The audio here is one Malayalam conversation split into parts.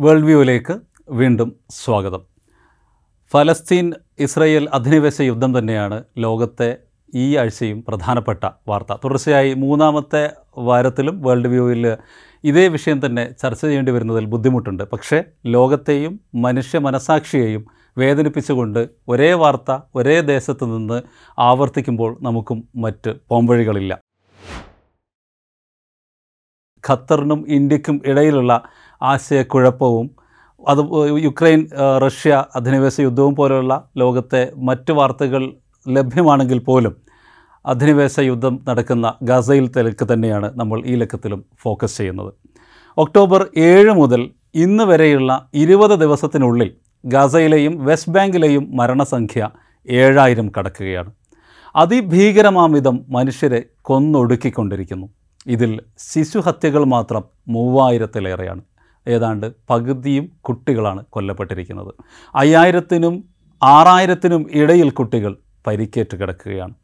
വേൾഡ് വ്യൂവിലേക്ക് വീണ്ടും സ്വാഗതം. ഫലസ്തീൻ ഇസ്രയേൽ അധിനിവേശ യുദ്ധം തന്നെയാണ് ലോകത്തെ ഈ ആഴ്ചയും പ്രധാനപ്പെട്ട വാർത്ത. തുടർച്ചയായി മൂന്നാമത്തെ വാരത്തിലും വേൾഡ് വ്യൂവിൽ ഇതേ വിഷയം തന്നെ ചർച്ച ചെയ്യേണ്ടി വരുന്നതിൽ ബുദ്ധിമുട്ടുണ്ട്. പക്ഷേ ലോകത്തെയും മനുഷ്യ മനസാക്ഷിയെയും വേദനിപ്പിച്ചുകൊണ്ട് ഒരേ വാർത്ത ഒരേ ദേശത്ത് നിന്ന് ആവർത്തിക്കുമ്പോൾ നമുക്കും മറ്റ് പോംവഴികളില്ല. ഖത്തറിനും ഇന്ത്യക്കും ഇടയിലുള്ള ആശയക്കുഴപ്പവും അത് യുക്രൈൻ റഷ്യ അധിനിവേശ യുദ്ധവും പോലെയുള്ള ലോകത്തെ മറ്റു വാർത്തകൾ ലഭ്യമാണെങ്കിൽ പോലും അധിനിവേശ യുദ്ധം നടക്കുന്ന ഗസയിൽ തിരക്ക് തന്നെയാണ് നമ്മൾ ഈ ലക്കത്തിലും ഫോക്കസ് ചെയ്യുന്നത്. ഒക്ടോബർ ഏഴ് മുതൽ ഇന്ന് വരെയുള്ള ഇരുപത് ദിവസത്തിനുള്ളിൽ ഗസയിലെയും വെസ്റ്റ് ബാങ്കിലെയും മരണസംഖ്യ ഏഴായിരം കടക്കുകയാണ്. അതിഭീകരമാംവിധം മനുഷ്യരെ കൊന്നൊടുക്കിക്കൊണ്ടിരിക്കുന്നു. ഇതിൽ ശിശുഹത്യകൾ മാത്രം മൂവായിരത്തിലേറെയാണ്. ഏതാണ്ട് പകുതിയും കുട്ടികളാണ് കൊല്ലപ്പെട്ടിരിക്കുന്നത്. അയ്യായിരത്തിനും ആറായിരത്തിനും ഇടയിൽ കുട്ടികൾ പരിക്കേറ്റ് കിടക്കുകയാണ്.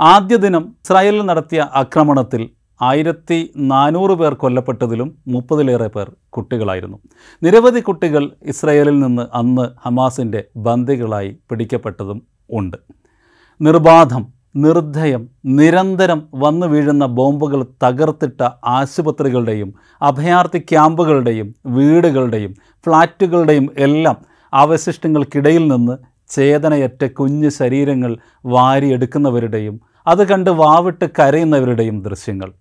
ആദ്യ ദിനം ഇസ്രായേലിൽ നടത്തിയ ആക്രമണത്തിൽ ആയിരത്തി നാനൂറ് പേർ കൊല്ലപ്പെട്ടതിലും മുപ്പതിലേറെ പേർ കുട്ടികളായിരുന്നു. നിരവധി കുട്ടികൾ ഇസ്രായേലിൽ നിന്ന് അന്ന് ഹമാസിന്റെ ബന്ദികളായി പിടിക്കപ്പെട്ടതും ഉണ്ട്. നിർബാധം നിർദ്ധയം നിരന്തരം വന്നു വീഴുന്ന ബോംബുകൾ തകർത്തിട്ട ആശുപത്രികളുടെയും അഭയാർത്ഥി ക്യാമ്പുകളുടെയും വീടുകളുടെയും ഫ്ലാറ്റുകളുടെയും എല്ലാം അവശിഷ്ടങ്ങൾക്കിടയിൽ നിന്ന് ചേതനയറ്റ കുഞ്ഞു ശരീരങ്ങൾ വാരിയെടുക്കുന്നവരുടെയും അത് കണ്ട് വാവിട്ട് കരയുന്നവരുടെയും ദൃശ്യങ്ങൾ.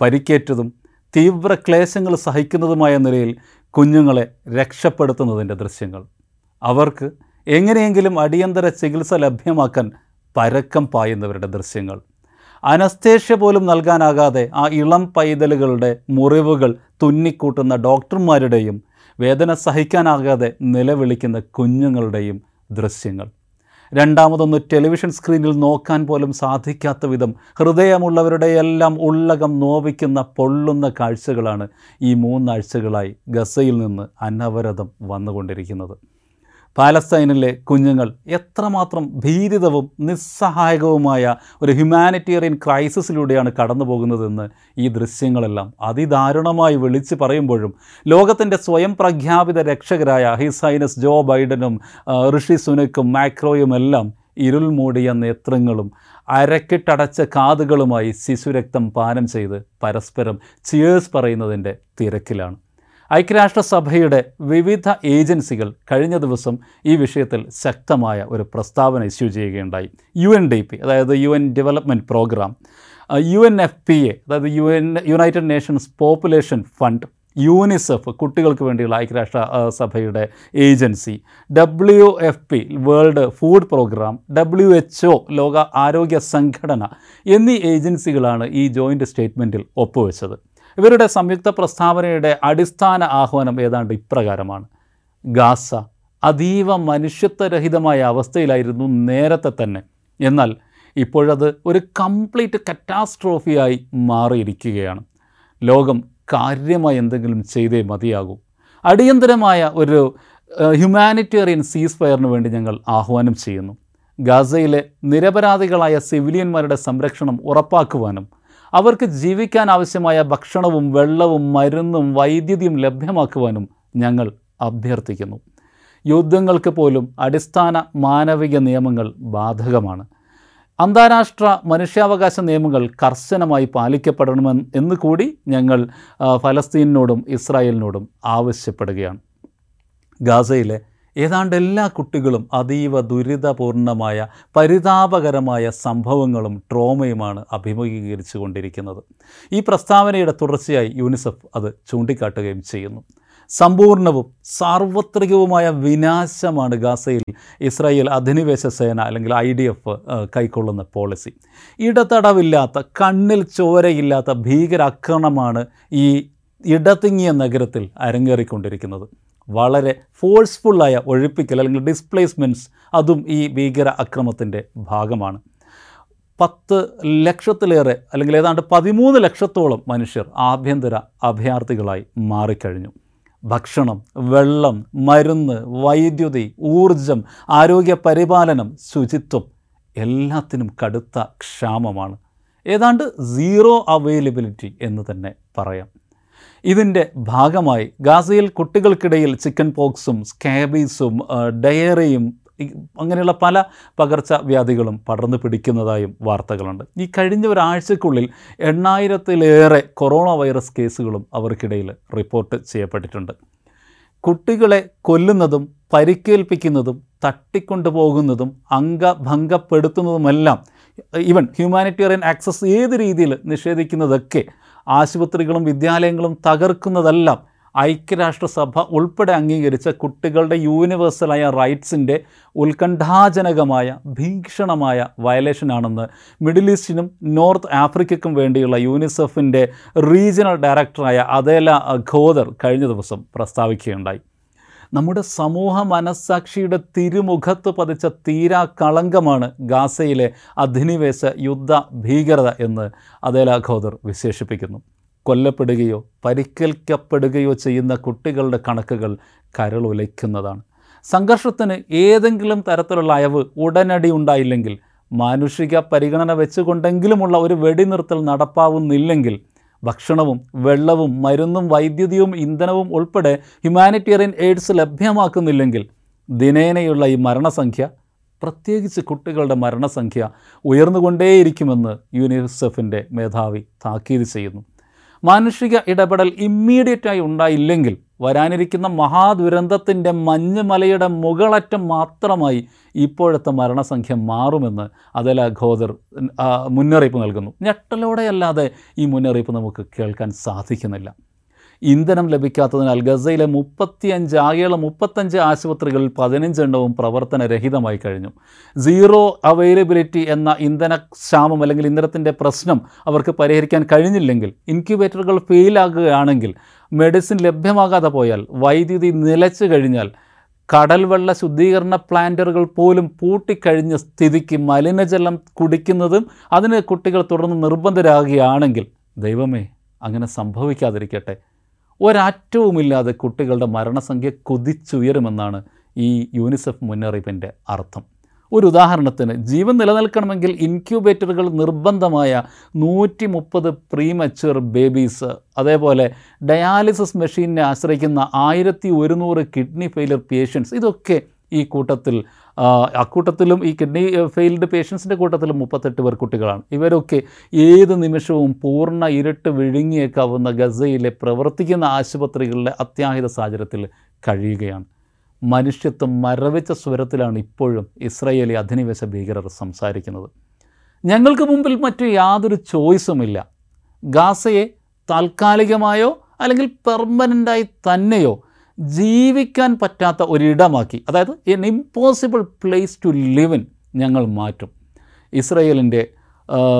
പരിക്കേറ്റതും തീവ്ര ക്ലേശങ്ങൾ സഹിക്കുന്നതുമായ നിലയിൽ കുഞ്ഞുങ്ങളെ രക്ഷപ്പെടുത്തുന്നതിന്റെ ദൃശ്യങ്ങൾ. അവർക്ക് എങ്ങനെയെങ്കിലും അടിയന്തര ചികിത്സ ലഭ്യമാക്കാൻ പരക്കം പായുന്നവരുടെ ദൃശ്യങ്ങൾ. അനസ്തേഷ്യ പോലും നൽകാനാകാതെ ആ ഇളം പൈതലുകളുടെ മുറിവുകൾ തുന്നിക്കൂട്ടുന്ന ഡോക്ടർമാരുടെയും വേദന സഹിക്കാനാകാതെ നിലവിളിക്കുന്ന കുഞ്ഞുങ്ങളുടെയും ദൃശ്യങ്ങൾ. രണ്ടാമതൊന്ന് ടെലിവിഷൻ സ്ക്രീനിൽ നോക്കാൻ പോലും സാധിക്കാത്ത വിധം ഹൃദയമുള്ളവരുടെയെല്ലാം ഉള്ളകം നോവിക്കുന്ന പൊള്ളുന്ന കാഴ്ചകളാണ് ഈ മൂന്നാഴ്ചകളായി ഗസയിൽ നിന്ന് അനവരതം വന്നുകൊണ്ടിരിക്കുന്നത്. പാലസ്തീനിലെ കുഞ്ഞുങ്ങൾ എത്രമാത്രം ഭീതിതവും നിസ്സഹായകവുമായ ഒരു ഹ്യൂമാനിറ്റേറിയൻ ക്രൈസിസിലൂടെയാണ് കടന്നു പോകുന്നതെന്ന് ഈ ദൃശ്യങ്ങളെല്ലാം അതിദാരുണമായി വിളിച്ചു പറയുമ്പോഴും ലോകത്തിന്റെ സ്വയം പ്രഖ്യാപിത രക്ഷകരായ ഹിസൈനസ് ജോ ബൈഡനും ഋഷി സുനക്കും മാക്രോയും എല്ലാം ഇരുൾ മൂടിയ നേത്രങ്ങളും അരക്കിട്ടടച്ച കാതുകളുമായി ശിശുരക്തം പാനം ചെയ്ത് പരസ്പരം ചിയേഴ്സ് പറയുന്നതിന്റെ തിരക്കിലാണ്. ഐക്യരാഷ്ട്രസഭയുടെ വിവിധ ഏജൻസികൾ കഴിഞ്ഞ ദിവസം ഈ വിഷയത്തിൽ ശക്തമായ ഒരു പ്രസ്താവന ഇഷ്യൂ ചെയ്യുകയുണ്ടായി. യു എൻ ഡി പി അതായത് U N development programme U N F P A അതായത് U N United Nations population fund UNICEF കുട്ടികൾക്ക് വേണ്ടിയുള്ള ഐക്യരാഷ്ട്ര സഭയുടെ agency W F P world food programme W H O ലോക ആരോഗ്യ സംഘടന എന്നീ ഏജൻസികളാണ് ഈ ജോയിന്റ് സ്റ്റേറ്റ്മെന്റിൽ ഒപ്പുവെച്ചത്. ഇവരുടെ സംയുക്ത പ്രസ്താവനയുടെ അടിസ്ഥാന ആഹ്വാനം ഏതാണ്ട് ഇപ്രകാരമാണ്. ഗാസ അതീവ മനുഷ്യത്വരഹിതമായ അവസ്ഥയിലായിരുന്നു നേരത്തെ തന്നെ. എന്നാൽ ഇപ്പോഴത് ഒരു കംപ്ലീറ്റ് കറ്റാസ്ട്രോഫിയായി മാറിയിരിക്കുകയാണ്. ലോകം കാര്യമായി എന്തെങ്കിലും ചെയ്തേ മതിയാകൂ. അടിയന്തരമായ ഒരു ഹ്യൂമാനിറ്റേറിയൻ സീസ് ഫയറിന് വേണ്ടി ഞങ്ങൾ ആഹ്വാനം ചെയ്യുന്നു. ഗാസയിലെ നിരപരാധികളായ സിവിലിയന്മാരുടെ സംരക്ഷണം ഉറപ്പാക്കുവാനും അവർക്ക് ജീവിക്കാൻ ആവശ്യമായ ഭക്ഷണവും വെള്ളവും മരുന്നും വൈദ്യുതിയും ലഭ്യമാക്കുവാനും ഞങ്ങൾ അഭ്യർത്ഥിക്കുന്നു. യുദ്ധങ്ങൾക്ക് പോലും അടിസ്ഥാന മാനവിക നിയമങ്ങൾ ബാധകമാണ്. അന്താരാഷ്ട്ര മനുഷ്യാവകാശ നിയമങ്ങൾ കർശനമായി പാലിക്കപ്പെടണമെന്ന് എന്ന് കൂടി ഞങ്ങൾ ഫലസ്തീനിനോടും ഇസ്രായേലിനോടും ആവശ്യപ്പെടുകയാണ്. ഗാസയിലെ ഏതാണ്ട് എല്ലാ കുട്ടികളും അതീവ ദുരിതപൂർണമായ പരിതാപകരമായ സംഭവങ്ങളും ട്രോമയുമാണ് അഭിമുഖീകരിച്ചു കൊണ്ടിരിക്കുന്നത് ഈ പ്രസ്താവനയുടെ തുടർച്ചയായി യൂണിസെഫ് അത് ചൂണ്ടിക്കാട്ടുകയും ചെയ്യുന്നു. സമ്പൂർണവും സാർവത്രികവുമായ വിനാശമാണ് ഗാസയിൽ ഇസ്രായേൽ അധിനിവേശ സേന അല്ലെങ്കിൽ ഐ ഡി എഫ് കൈക്കൊള്ളുന്ന പോളിസി. ഇടതടവില്ലാത്ത കണ്ണിൽ ചോരയില്ലാത്ത ഭീകരാക്രമണമാണ് ഈ ഇടതിങ്ങിയ നഗരത്തിൽ അരങ്ങേറിക്കൊണ്ടിരിക്കുന്നത്. വളരെ ഫോഴ്സ്ഫുള്ളായ ഒഴിപ്പിക്കൽ അല്ലെങ്കിൽ ഡിസ്പ്ലേസ്മെന്റ്സ് അതും ഈ ഭീകര അക്രമത്തിന്റെ ഭാഗമാണ്. പത്ത് ലക്ഷത്തിലേറെ അല്ലെങ്കിൽ ഏതാണ്ട് പതിമൂന്ന് ലക്ഷത്തോളം മനുഷ്യർ ആഭ്യന്തര അഭയാർത്ഥികളായി മാറിക്കഴിഞ്ഞു. ഭക്ഷണം വെള്ളം മരുന്ന് വൈദ്യുതി ഊർജം ആരോഗ്യ പരിപാലനം ശുചിത്വം എല്ലാത്തിനും കടുത്ത ക്ഷാമമാണ്. ഏതാണ്ട് സീറോ അവൈലബിലിറ്റി എന്ന് തന്നെ പറയാം. ഇതിന്റെ ഭാഗമായി ഗാസയിൽ കുട്ടികൾക്കിടയിൽ ചിക്കൻ പോക്സും സ്കാബീസും ഡയറിയും അങ്ങനെയുള്ള പല പകർച്ചവ്യാധികളും പടർന്നു പിടിക്കുന്നതായും വാർത്തകളുണ്ട്. ഈ കഴിഞ്ഞ ഒരാഴ്ചക്കുള്ളിൽ എണ്ണായിരത്തിലേറെ കൊറോണ വൈറസ് കേസുകളും അവർക്കിടയിൽ റിപ്പോർട്ട് ചെയ്യപ്പെട്ടിട്ടുണ്ട്. കുട്ടികളെ കൊല്ലുന്നതും പരിക്കേൽപ്പിക്കുന്നതും തട്ടിക്കൊണ്ടുപോകുന്നതും അംഗഭംഗപ്പെടുത്തുന്നതുമെല്ലാം ഈവൻ ഹ്യൂമാനിറ്റേറിയൻ ആക്സസ് ഏത് രീതിയിൽ നിഷേധിക്കുന്നതൊക്കെ ആശുപത്രികളും വിദ്യാലയങ്ങളും തകർക്കുന്നതെല്ലാം ഐക്യരാഷ്ട്രസഭ ഉൾപ്പെടെ അംഗീകരിച്ച കുട്ടികളുടെ യൂണിവേഴ്സലായ റൈറ്റ്സിന്റെ ഉത്കണ്ഠാജനകമായ ഭീഷണമായ വയലേഷനാണെന്ന് മിഡിൽ ഈസ്റ്റിനും നോർത്ത് ആഫ്രിക്കയ്ക്കും വേണ്ടിയുള്ള യൂണിസെഫിന്റെ റീജിയണൽ ഡയറക്ടറായ അദേല ഖോദർ കഴിഞ്ഞ ദിവസം പ്രസ്താവിക്കുകയുണ്ടായി. നമ്മുടെ സമൂഹ മനസ്സാക്ഷിയുടെ തിരുമുഖത്ത് പതിച്ച തീരാ കളങ്കമാണ് ഗാസയിലെ അധിനിവേശ യുദ്ധ ഭീകരത എന്ന് അദേല ഖോദർ വിശേഷിപ്പിക്കുന്നു. കൊല്ലപ്പെടുകയോ പരിക്കേൽക്കപ്പെടുകയോ ചെയ്യുന്ന കുട്ടികളുടെ കണക്കുകൾ കരളുലയ്ക്കുന്നതാണ് സംഘർഷത്തിന് ഏതെങ്കിലും തരത്തിലുള്ള അയവ് ഉടനടി ഉണ്ടായില്ലെങ്കിൽ മാനുഷിക പരിഗണന വെച്ചുകൊണ്ടെങ്കിലുമുള്ള ഒരു വെടിനിർത്തൽ നടപ്പാവുന്നില്ലെങ്കിൽ ഭക്ഷണവും വെള്ളവും മരുന്നും വൈദ്യുതിയും ഇന്ധനവും ഉൾപ്പെടെ ഹ്യൂമാനിറ്റേറിയൻ എയ്ഡ്സ് ലഭ്യമാക്കുന്നില്ലെങ്കിൽ ദിനേനയുള്ള ഈ മരണസംഖ്യ പ്രത്യേകിച്ച് കുട്ടികളുടെ മരണസംഖ്യ ഉയർന്നുകൊണ്ടേയിരിക്കുമെന്ന് യുനിസെഫിന്റെ മേധാവി താക്കീത് ചെയ്യുന്നു. മാനുഷിക ഇടപെടൽ ഇമ്മീഡിയറ്റായി ഉണ്ടായില്ലെങ്കിൽ വരാനിരിക്കുന്ന മഹാദുരന്തത്തിന്റെ മഞ്ഞുമലയുടെ മുകളറ്റം മാത്രമായി ഇപ്പോഴത്തെ മരണസംഖ്യ മാറുമെന്ന് അതല ഖോദർ മുന്നറിയിപ്പ് നൽകുന്നു. ഞെട്ടലോടെയല്ലാതെ ഈ മുന്നറിയിപ്പ് നമുക്ക് കേൾക്കാൻ സാധിക്കുന്നില്ല. ഇന്ധനം ലഭിക്കാത്തതിനാൽ ഗസയിലെ മുപ്പത്തിയഞ്ച് ആകെയുള്ള മുപ്പത്തഞ്ച് ആശുപത്രികളിൽ പതിനഞ്ചെണ്ണവും പ്രവർത്തനരഹിതമായി കഴിഞ്ഞു. സീറോ അവൈലബിലിറ്റി എന്ന ഇന്ധന ക്ഷാമം അല്ലെങ്കിൽ ഇന്ധനത്തിന്റെ പ്രശ്നം അവർക്ക് പരിഹരിക്കാൻ കഴിഞ്ഞില്ലെങ്കിൽ ഇൻക്യുബേറ്ററുകൾ ഫെയിലാകുകയാണെങ്കിൽ മെഡിസിൻ ലഭ്യമാകാതെ പോയാൽ വൈദ്യുതി നിലച്ചു കഴിഞ്ഞാൽ കടൽവെള്ള ശുദ്ധീകരണ പ്ലാന്റുകൾ പോലും പൂട്ടിക്കഴിഞ്ഞ സ്ഥിതിക്ക് മലിനജലം കുടിക്കുന്നതും അതിന് കുട്ടികൾ തുടർന്ന് നിർബന്ധരാകുകയാണെങ്കിൽ ദൈവമേ അങ്ങനെ സംഭവിക്കാതിരിക്കട്ടെ. ഒരറ്റവുമില്ലാതെ കുട്ടികളുടെ മരണസംഖ്യ കുതിച്ചുയരുമെന്നാണ് ഈ യൂണിസെഫ് മുന്നറിയിപ്പിന്റെ അർത്ഥം. ഒരു ഉദാഹരണത്തിന് ജീവൻ നിലനിൽക്കണമെങ്കിൽ ഇൻക്യൂബേറ്ററുകൾ നിർബന്ധമായ നൂറ്റി മുപ്പത് പ്രീമച്വർ ബേബീസ് അതേപോലെ ഡയാലിസിസ് മെഷീനെ ആശ്രയിക്കുന്ന ആയിരത്തി ഒരുന്നൂറ് കിഡ്നി ഫെയിലിയർ പേഷ്യൻസ് ഇതൊക്കെ ഈ കൂട്ടത്തിൽ അക്കൂട്ടത്തിലും ഈ കിഡ്നി ഫെയിൽഡ് പേഷ്യൻസിന്റെ കൂട്ടത്തിലും മുപ്പത്തെട്ട് പേർ കുട്ടികളാണ്. ഇവരൊക്കെ ഏത് നിമിഷവും പൂർണ ഇരുട്ട് വിഴുങ്ങിയേക്കാവുന്ന ഗസയിലെ പ്രവർത്തിക്കുന്ന ആശുപത്രികളിലെ അത്യാഹിത സാഹചര്യത്തിൽ കഴിയുകയാണ്. മനുഷ്യത്വം മരവിച്ച സ്വരത്തിലാണ് ഇപ്പോഴും ഇസ്രയേലി അധിനിവേശ ഭീകരർ സംസാരിക്കുന്നത്. ഞങ്ങൾക്ക് മുമ്പിൽ മറ്റു യാതൊരു ചോയ്സുമില്ല. ഗാസയെ താൽക്കാലികമായോ അല്ലെങ്കിൽ പെർമനന്റായി തന്നെയോ ജീവിക്കാൻ പറ്റാത്ത ഒരിടമാക്കി. അതായത് an impossible place to live in ഞങ്ങൾ മാറ്റും. ഇസ്രയേലിന്റെ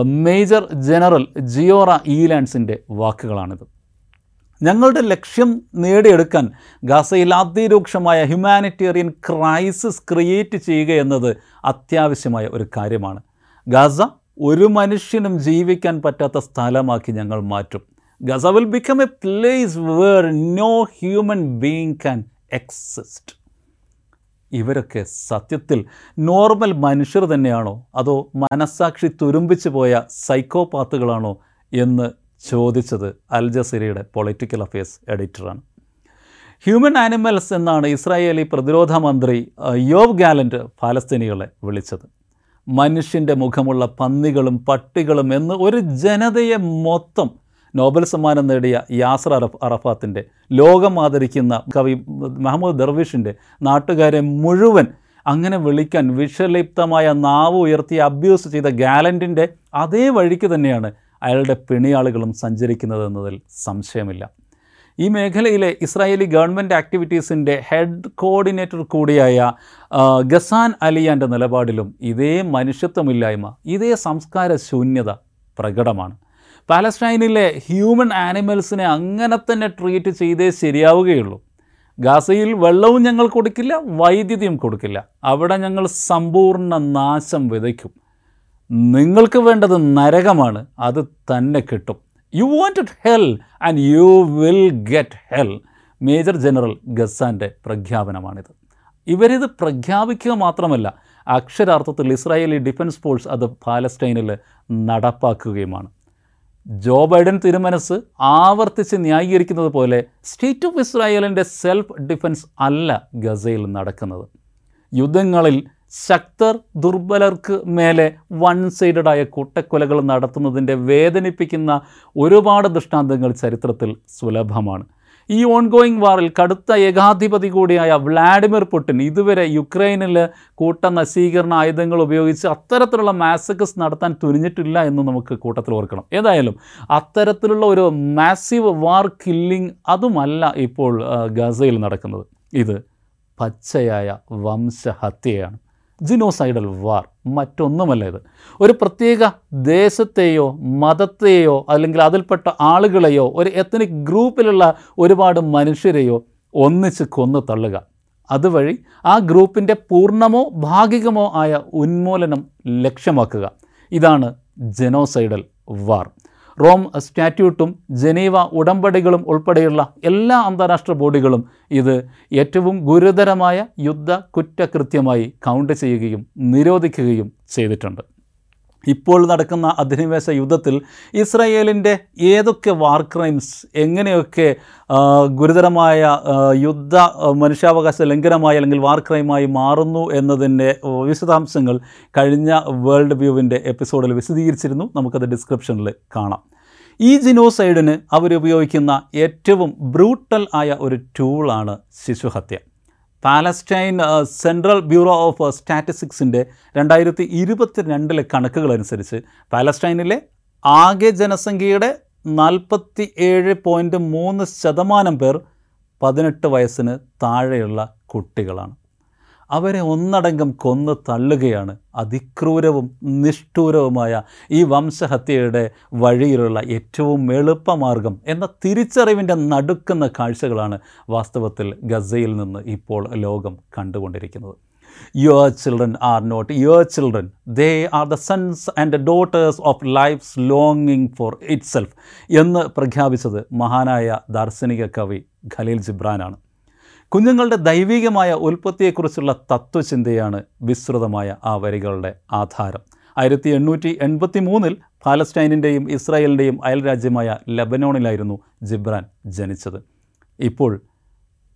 മേജർ ജനറൽ ജിയോറ ഈലാൻഡ്സിന്റെ വാക്കുകളാണിത്. ഞങ്ങളുടെ ലക്ഷ്യം നേടിയെടുക്കാൻ ഗാസയിൽ അതിരൂക്ഷമായ ഹ്യൂമാനിറ്റേറിയൻ ക്രൈസിസ് ക്രിയേറ്റ് ചെയ്യുക എന്നത് അത്യാവശ്യമായ ഒരു കാര്യമാണ്. ഗാസ ഒരു മനുഷ്യനും ജീവിക്കാൻ പറ്റാത്ത സ്ഥലമാക്കി ഞങ്ങൾ മാറ്റും. Gaza will become a place where no human being can exist ഇവരൊക്കെ സത്യത്തിൽ നോർമൽ മനുഷ്യർ തന്നെയാണോ? അതോ മനസ്സാക്ഷി തുരുമ്പിച്ചു പോയ സൈക്കോപാത്തുകളാണോ എന്ന് ചോദിച്ചത് അൽ ജസീറയുടെ പൊളിറ്റിക്കൽ അഫയേഴ്സ് എഡിറ്ററാണ് ഹ്യൂമൻ ആനിമൽസ് എന്നാണ് ഇസ്രായേലി പ്രതിരോധ മന്ത്രി യോവ് ഗാലന്റ് ഫലസ്തീനികളെ വിളിച്ചത്. മനുഷ്യന്റെ മുഖമുള്ള പന്നികളും പട്ടികളും എന്ന് ഒരു ജനതയെ മൊത്തം നോബൽ സമ്മാനം നേടിയ യാസർ അറഫ് അറഫാത്തിന്റെ ലോകം ആദരിക്കുന്ന കവി മുഹമ്മദ് ദർവിഷിന്റെ നാട്ടുകാരെ മുഴുവൻ അങ്ങനെ വിളിക്കാൻ വിഷലിപ്തമായ നാവ് ഉയർത്തി അബ്യൂസ് ചെയ്ത ഗാലന്റിന്റെ അതേ വഴിക്ക് തന്നെയാണ് അയാളുടെ പിണിയാളുകളും സഞ്ചരിക്കുന്നത് എന്നതിൽ സംശയമില്ല. ഈ മേഖലയിലെ ഇസ്രായേലി ഗവൺമെന്റ് ആക്ടിവിറ്റീസിന്റെ ഹെഡ് കോർഡിനേറ്റർ കൂടിയായ ഗസാൻ അലിയാന്റെ നിലപാടിലും ഇതേ മനുഷ്യത്വമില്ലായ്മ ഇതേ സംസ്കാര ശൂന്യത പ്രകടമാണ്. പാലസ്റ്റൈനിലെ ഹ്യൂമൻ ആനിമൽസിനെ അങ്ങനെ തന്നെ ട്രീറ്റ് ചെയ്തേ ശരിയാവുകയുള്ളൂ. ഗാസയിൽ വെള്ളവും ഞങ്ങൾ കൊടുക്കില്ല വൈദ്യുതിയും കൊടുക്കില്ല. അവിടെ ഞങ്ങൾ സമ്പൂർണ നാശം വിതയ്ക്കും. നിങ്ങൾക്ക് വേണ്ടത് നരകമാണ് അത് തന്നെ കിട്ടും. You wanted hell and you will get hell major general ഗസാന്റെ പ്രഖ്യാപനമാണിത്. ഇവരിത് പ്രഖ്യാപിക്കുക മാത്രമല്ല അക്ഷരാർത്ഥത്തിൽ ഇസ്രായേലി ഡിഫൻസ് ഫോഴ്സ് അത് പാലസ്റ്റൈനിൽ നടപ്പാക്കുകയുമാണ്. ജോ ബൈഡൻ തിരുമനസ് ആവർത്തിച്ച് ന്യായീകരിക്കുന്നത് പോലെ സ്റ്റേറ്റ് ഓഫ് ഇസ്രായേലിന്റെ സെൽഫ് ഡിഫൻസ് അല്ല ഗസയിൽ നടക്കുന്നത്. യുദ്ധങ്ങളിൽ ശക്തർ ദുർബലർക്ക് മേലെ വൺ സൈഡഡായ കൂട്ടക്കൊലകൾ നടത്തുന്നതിന്റെ വേദനിപ്പിക്കുന്ന ഒരുപാട് ദൃഷ്ടാന്തങ്ങൾ ചരിത്രത്തിൽ സുലഭമാണ്. ഈ ഓൺഗോയിങ് വാറിൽ കടുത്ത ഏകാധിപതി കൂടിയായ വ്ളാഡിമിർ പുട്ടിൻ ഇതുവരെ യുക്രൈനിൽ കൂട്ട നശീകരണ ആയുധങ്ങൾ ഉപയോഗിച്ച് അത്തരത്തിലുള്ള മാസക്കസ് നടത്താൻ തുനിഞ്ഞിട്ടില്ല എന്ന് നമുക്ക് കൂട്ടത്തിൽ ഓർക്കണം. ഏതായാലും അത്തരത്തിലുള്ള ഒരു മാസീവ് വാർ കില്ലിംഗ് അതുമല്ല ഇപ്പോൾ ഗസയിൽ നടക്കുന്നത്. ഇത് പച്ചയായ വംശഹത്യയാണ്. ജിനോസൈഡൽ വാർ മറ്റൊന്നുമല്ല ഇത്. ഒരു പ്രത്യേക ദേശത്തെയോ മതത്തെയോ അല്ലെങ്കിൽ അതിൽപ്പെട്ട ആളുകളെയോ ഒരു എത്തനിക് ഗ്രൂപ്പിലുള്ള ഒരുപാട് മനുഷ്യരെയോ ഒന്നിച്ച് കൊന്നു തള്ളുക. അതുവഴി ആ ഗ്രൂപ്പിന്റെ പൂർണമോ ഭാഗികമോ ആയ ഉന്മൂലനം ലക്ഷ്യമാക്കുക. ഇതാണ് ജനോസൈഡൽ വാർ റോം സ്റ്റാറ്റ്യൂട്ടും ജനീവ ഉടമ്പടികളും ഉൾപ്പെടെയുള്ള എല്ലാ അന്താരാഷ്ട്ര ബോഡികളും ഇത് ഏറ്റവും ഗുരുതരമായ യുദ്ധ കുറ്റകൃത്യമായി കൗണ്ട് ചെയ്യുകയും നിരോധിക്കുകയും ചെയ്തിട്ടുണ്ട്. ഇപ്പോൾ നടക്കുന്ന അധിനിവേശ യുദ്ധത്തിൽ ഇസ്രയേലിന്റെ ഏതൊക്കെ വാർ ക്രൈംസ് എങ്ങനെയൊക്കെ ഗുരുതരമായ യുദ്ധ മനുഷ്യാവകാശ ലംഘനമായി അല്ലെങ്കിൽ വാർ ക്രൈമായി മാറുന്നു എന്നതിന്റെ വിശദാംശങ്ങൾ കഴിഞ്ഞ വേൾഡ് വ്യൂവിന്റെ എപ്പിസോഡിൽ വിശദീകരിച്ചിരുന്നു. നമുക്കത് ഡിസ്ക്രിപ്ഷനിൽ കാണാം. ഈ ജിനോസൈഡിന് അവരുപയോഗിക്കുന്ന ഏറ്റവും ബ്രൂട്ടൽ ആയ ഒരു ടൂളാണ് ശിശുഹത്യ. പാലസ്റ്റൈൻ സെൻട്രൽ ബ്യൂറോ ഓഫ് സ്റ്റാറ്റിസ്റ്റിക്സിന്റെ രണ്ടായിരത്തി ഇരുപത്തിരണ്ടിലെ കണക്കുകളനുസരിച്ച് പാലസ്റ്റൈനിലെ ആകെ ജനസംഖ്യയുടെ നാൽപ്പത്തി ഏഴ് പോയിന്റ് മൂന്ന് ശതമാനം പേർ പതിനെട്ട് വയസ്സിന് താഴെയുള്ള കുട്ടികളാണ്. അവരെ ഒന്നടങ്കം കൊന്ന് തള്ളുകയാണ് അതിക്രൂരവും നിഷ്ഠൂരവുമായ ഈ വംശഹത്യയുടെ വഴിയിലുള്ള ഏറ്റവും എളുപ്പമാർഗം എന്ന തിരിച്ചറിവിന്റെ നടുക്കുന്ന കാഴ്ചകളാണ് വാസ്തവത്തിൽ ഗസയിൽ നിന്ന് ഇപ്പോൾ ലോകം കണ്ടുകൊണ്ടിരിക്കുന്നത്. Your children are not your children they are the sons and daughters of life's ലോങ്ങിങ് for it എന്ന് പ്രഖ്യാപിച്ചത് മഹാനായ ദാർശനിക കവി ഖലീൽ ജിബ്രാനാണ്. കുഞ്ഞുങ്ങളുടെ ദൈവികമായ ഉൽപ്പത്തിയെക്കുറിച്ചുള്ള തത്വചിന്തയാണ് വിസ്തൃതമായ ആ വരികളുടെ ആധാരം. ആയിരത്തി എണ്ണൂറ്റി എൺപത്തി മൂന്നിൽ പാലസ്റ്റൈനിന്റെയും ഇസ്രായേലിന്റെയും അയൽരാജ്യമായ ലബനോണിലായിരുന്നു ജിബ്രാൻ ജനിച്ചത്. ഇപ്പോൾ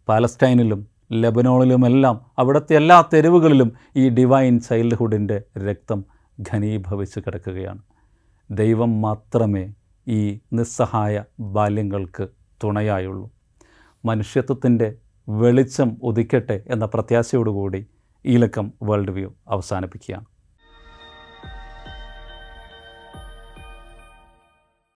പാലസ്റ്റൈനിലും ലബനോണിലുമെല്ലാം അവിടുത്തെ എല്ലാ തെരുവുകളിലും ഈ ഡിവൈൻ ചൈൽഡ്ഹുഡിന്റെ രക്തം ഘനീഭവിച്ച് കിടക്കുകയാണ്. ദൈവം മാത്രമേ ഈ നിസ്സഹായ ബാല്യങ്ങൾക്ക് തുണയായുള്ളൂ. മനുഷ്യത്വത്തിന്റെ വെളിച്ചം ഉദിക്കട്ടെ എന്ന പ്രത്യാശയോടുകൂടി ഈ ലക്കം വേൾഡ് വ്യൂ അവസാനിപ്പിക്കുകയാണ്.